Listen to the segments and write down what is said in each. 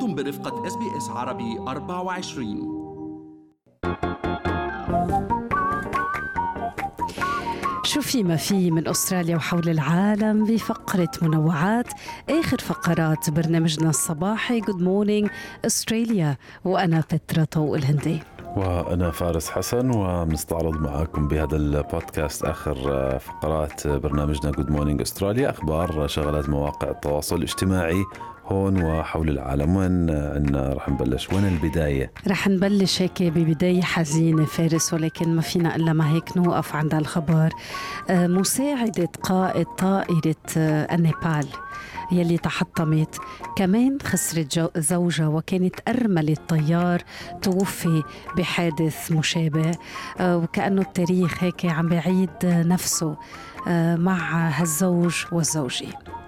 أنتم برفقة اس بي اس عربي 24 شو في ما في من أستراليا وحول العالم بفقرة منوعات. آخر فقرات برنامجنا الصباحي Good Morning أستراليا وأنا بترا طوق الهندي. وأنا فارس حسن ومستعرض معاكم بهذا البودكاست آخر فقرات برنامجنا Good Morning أستراليا أخبار شغلات مواقع التواصل الاجتماعي هون وحول العالم وين عنا رح نبلش؟ وين البداية؟ رح نبلش هيك ببداية حزينة فارس ولكن ما فينا إلا ما هيك نوقف عند الخبر آه، مساعدة قائد طائرة آه، النيبال يلي تحطمت. كمان خسرت زوجها وكانت أرملة طيار توفي بحادث مشابه. آه، وكأنه التاريخ هيك عم بعيد نفسه مع هالزوج والزوجة.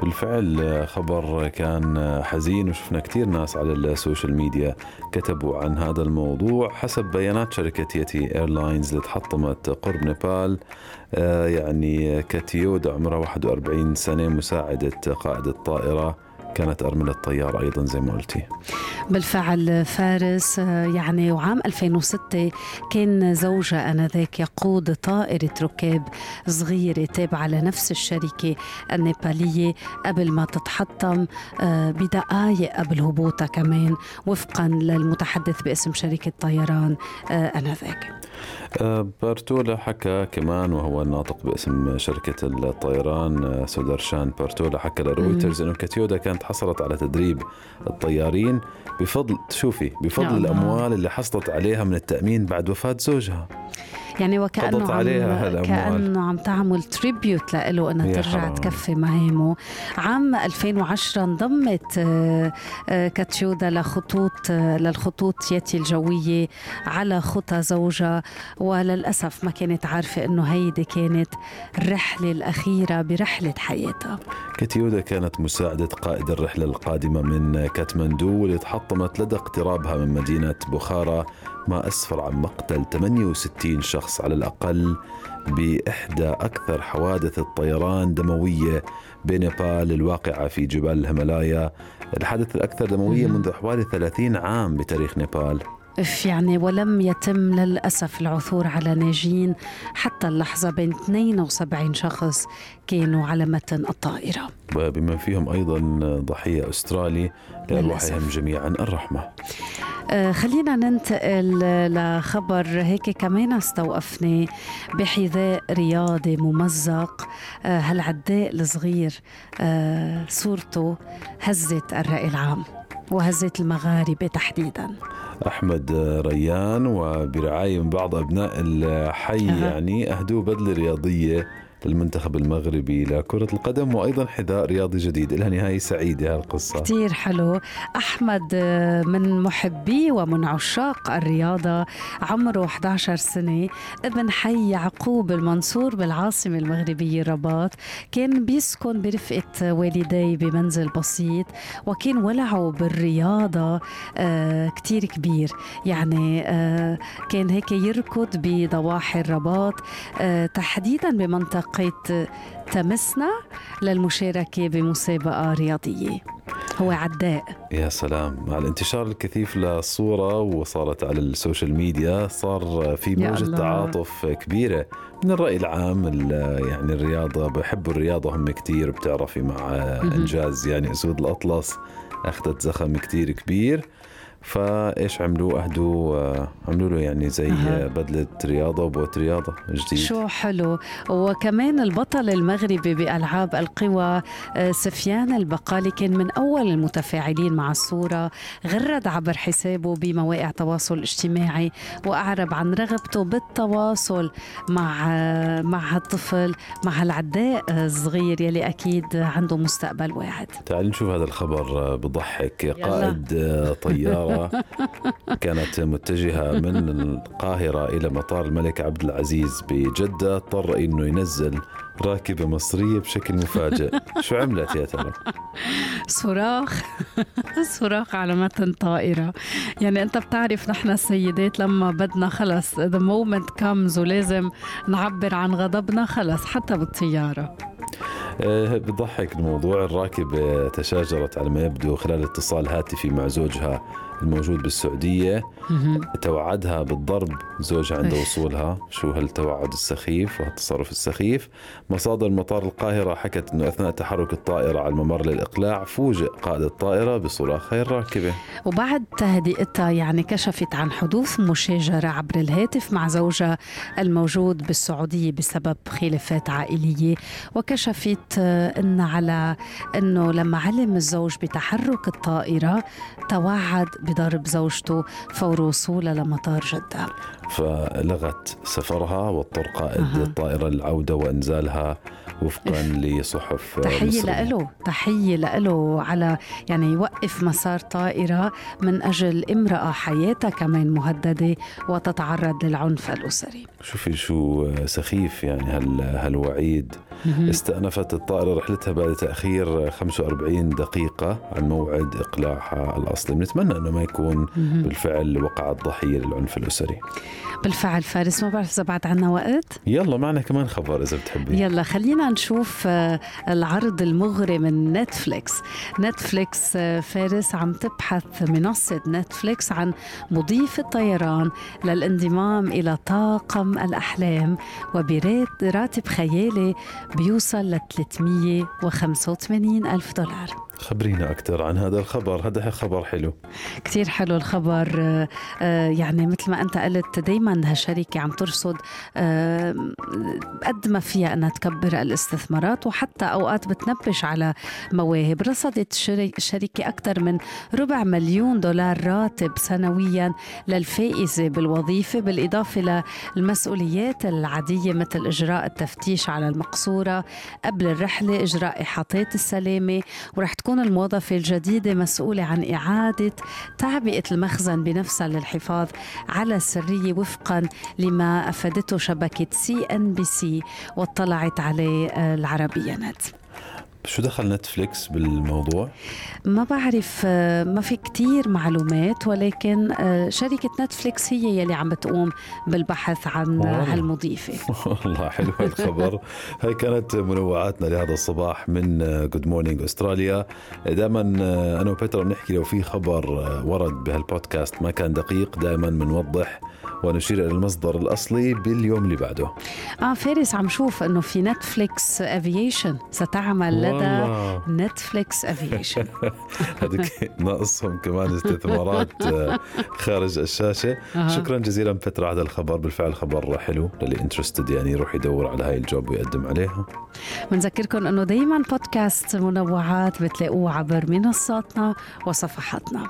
بالفعل خبر كان حزين وشفنا كثير ناس على ال social media كتبوا عن هذا الموضوع حسب بيانات شركة Yeti Airlines اللي تحطمت قرب نيبال. آه، يعني كاتيودا عمرها 41 سنة مساعدة قائد الطائرة. كانت أرملة طيار أيضا زي ما قلتي. بالفعل فارس آه، يعني وعام 2006 كان زوجها آنذاك يقود طائرة ركاب صغيرة تابعة لنفس الشركة النيبالية قبل ما تتحطم آه، بدقائق قبل هبوطها كمان وفقا للمتحدث باسم شركة طيران آه، آنذاك. آه، بارتولا حكى كمان وهو الناطق باسم شركة الطيران سودرشان بارتولا حكى لرويترز إنه كاتيودا كانت حصلت على تدريب الطيارين بفضل شوفي بفضل الله. الأموال اللي حصلت عليها من التأمين بعد وفاة زوجها يعني وكأنه عم عليها هالأموال. كأنه عم تعمل تريبيوت له إنها ترجع حرام. تكفي مهامه عام 2010 انضمت آه، آه، كاتيودا لخطوط آه، للخطوط ياتي الجوية على خطى زوجها وللأسف ما كانت عارفة إنه هيدي كانت الرحلة الأخيرة برحلة حياتها كاتيودا كانت مساعدة قائد الرحلة القادمة من كاتماندو واللي تحطمت لدى اقترابها من مدينة بوخارا ما أسفر عن مقتل 68 شخص على الأقل بإحدى أكثر حوادث الطيران دموية بنيبال الواقعة في جبال الهيمالايا الحادث الأكثر دموية. منذ حوالي 30 عام بتاريخ نيبال يعني ولم يتم للأسف العثور على ناجين حتى اللحظة بين 72 شخص كانوا على متن الطائرة بما فيهم أيضا ضحية أسترالي لأرواحهم. جميعا الرحمة خلينا ننتقل لخبر هيك كمان استوقفني بحذاء رياضي ممزق آه، هالعداء الصغير آه، صورته هزت الرأي العام وهزت المغاربة تحديدا أحمد ريان وبرعاية من بعض أبناء الحي أها. يعني أهدوا بدلة رياضية للمنتخب المغربي لكرة القدم وأيضا حذاء رياضي جديد. لها نهاية سعيدة هالقصة كتير حلو. أحمد آه، من محبي ومن عشاق الرياضة عمره 11 سنة. ابن حي يعقوب المنصور بالعاصمة المغربية الرباط كان بيسكن برفقة والديه بمنزل بسيط وكان ولعه بالرياضة آه، كتير كبير. يعني آه، كان هيك يركض بضواحي الرباط. تحديدا بمنطقة تمسنا للمشاركة بمسابقة رياضية. هو عداء. يا سلام. مع الانتشار الكثيف للصورة وصارت على ال social media صار في موجة. تعاطف كبيرة. من الرأي العام ال- يعني الرياضة بحبوا الرياضة هم كتير بتعرفي مع. إنجاز يعني أسود الأطلس أخذت زخم كتير كبير. فايش عملوا؟ أهدوا آه، عملوا له يعني زي أها. بدلة رياضة وبوت رياضة جديد. شو حلو. وكمان البطل المغربي بألعاب القوى آه، سفيان البقالي كان من أول المتفاعلين مع الصورة غرد عبر حسابه بمواقع التواصل الاجتماعي وأعرب عن رغبته بالتواصل مع آه، مع هالطفل مع هالعداء الصغير يلي أكيد عنده مستقبل واعد. تعال نشوف هذا الخبر بضحك. قائد طيارة كانت متجهة من القاهرة إلى مطار الملك عبد العزيز بجدة. اضطر إنه ينزل راكبة مصرية بشكل مفاجئ. شو عملت يا ترى؟ صراخ. صراخ على متن طائرة يعني أنت بتعرف نحن السيدات لما بدنا خلص the moment comes ولازم نعبر عن غضبنا خلص حتى بالطيارة. آه، بضحك الموضوع. الراكبة تشاجرت على ما يبدو خلال اتصال هاتفي مع زوجها الموجود بالسعودية توعدها بالضرب. زوجها عند وصولها. شو هالتوعد السخيف وهالتصرف السخيف؟ مصادر مطار القاهرة حكت أنه أثناء تحرك الطائرة على الممر للإقلاع فوجئ قائد الطائرة بصراخ الراكبة وبعد تهدئتها يعني كشفت عن حدوث مشاجرة عبر الهاتف مع زوجها الموجود بالسعودية بسبب خلافات عائلية. وكشفت أن على أنه لما علم الزوج بتحرك الطائرة توعد بضرب زوجته فور وصولها لمطار جدة فلغت سفرها واضطر قائد أه. الطائرة للعودة وإنزالها وفقا لصحف تحية له تحية له على يعني يوقف مسار طائرة من أجل امرأة حياتها كمان مهددة وتتعرض للعنف الأسري. شوفي شو سخيف يعني هال هالوعيد. استأنفت الطائرة رحلتها بعد تأخير 45 دقيقة عن موعد إقلاعها الأصلي بنتمنى أنه ما يكون بالفعل وقعت ضحية للعنف الأسري. بالفعل فارس ما بعرف إذا بعد عنا وقت. يلا معنا كمان خبر إذا بتحبي. يلا خلينا نشوف آه، العرض المغري من نتفليكس نتفليكس آه، فارس عم تبحث منصة نتفليكس عن مضيف الطيران للانضمام إلى طاقم الأحلام وبراتب خيالي بيوصل ل 385 ألف دولار. خبرينا أكثر عن هذا الخبر. هذا خبر حلو. كثير حلو الخبر. آه، آه، يعني مثل ما أنت قلت دايما هالشركة عم ترصد آه، قد ما فيها أنها تكبر الاستثمارات وحتى أوقات بتنبش على مواهب. رصدت الشركة أكثر من ربع مليون دولار راتب سنويا للفائزة بالوظيفة بالإضافة للمسؤوليات العادية مثل إجراء التفتيش على المقصورة قبل الرحلة إجراء إحاطات السلامة ورح تكون تكون الموظفة الجديدة مسؤولة عن إعادة تعبئة المخزن بنفسها للحفاظ على السرية وفقا لما أفادته شبكة سي أن بي سي واطلعت عليه العربية نت. شو دخل Netflix بالموضوع؟ ما بعرف آه، ما في كتير معلومات ولكن آه، شركة Netflix هي يلي عم بتقوم بالبحث عن هالمضيفة. والله حلو هالخبر. هاي كانت منوعاتنا لهذا الصباح من Good Morning Australia دائما آه، أنا وبترا بنحكي لو في خبر ورد بهالبودكاست ما كان دقيق دائما بنوضح ونشير إلى المصدر الأصلي باليوم اللي بعده. آه فارس عم شوف إنه في Netflix Aviation ستعمل لدى Netflix Aviation هذيك ناقصهم كمان استثمارات آه، خارج الشاشة. آه. شكرا جزيلا بترا على الخبر. بالفعل خبر حلو للي interested يعني يروح يدور على هاي ال job ويقدم عليها. بنذكركم إنه دائما بودكاست منوعات بتلاقوه عبر منصاتنا وصفحاتنا.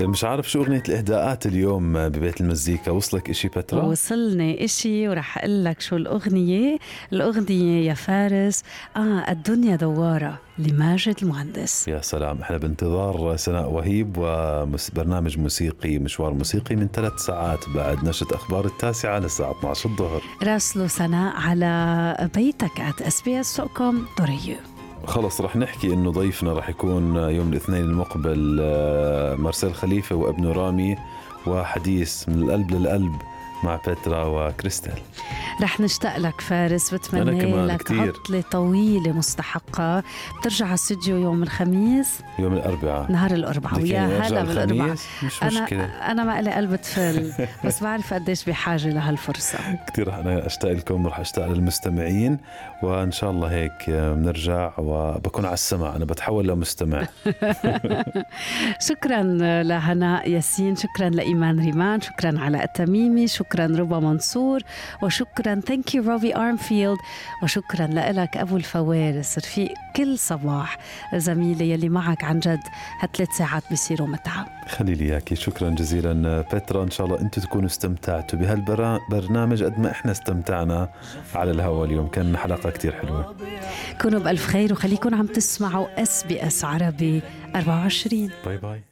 مش عارف شو أغنية الإهداءات اليوم ببيت المزيكا. وصلك إشي بترا وصلني إشي ورح أقول لك شو الأغنية. الأغنية يا فارس آه الدنيا دواره لماجد المهندس. يا سلام إحنا بانتظار سناء وهيب وبرنامج موسيقي مشوار موسيقي من ثلاث ساعات بعد نشرة أخبار التاسعة للساعة 12 الظهر. راسلوا سناء على بيتك at SBS com خلص رح نحكي إنه ضيفنا رح يكون يوم الاثنين المقبل آه، مارسيل خليفة وابنه رامي وحديث من القلب للقلب. مع بترا وكريستال. رح نشتاق لك فارس بتمنى لك كتير. عطلة طويلة مستحقة. بترجع على الاستوديو يوم الخميس؟ يوم الأربعاء. نهار الأربعاء. ويا هلا بالأربعاء. مش أنا مشكلة. أنا ما لي قلب طفل بس بعرف قديش بحاجة لهالفرصة. كثير أنا أشتاق لكم ورح أشتاق للمستمعين وإن شاء الله هيك بنرجع وبكون على السمع أنا بتحول لمستمع. شكرا لهناء ياسين شكرا لإيمان ريمان شكرا على التميمي شكرا ربا منصور وشكرا thank you روبي ارمفيلد وشكرا لك أبو الفوارس. رفيق كل صباح. زميلي يلي معك عن جد هالثلاث ساعات بيصيروا متعة. خلي لي اياكي شكرا جزيلا. بترا إن شاء الله أنتم تكونوا استمتعتوا بهالبرنامج قد ما إحنا استمتعنا على الهواء اليوم. كان حلقة كتير حلوة. كونوا بألف خير وخليكم عم تسمعوا SBS عربي 24 bye bye.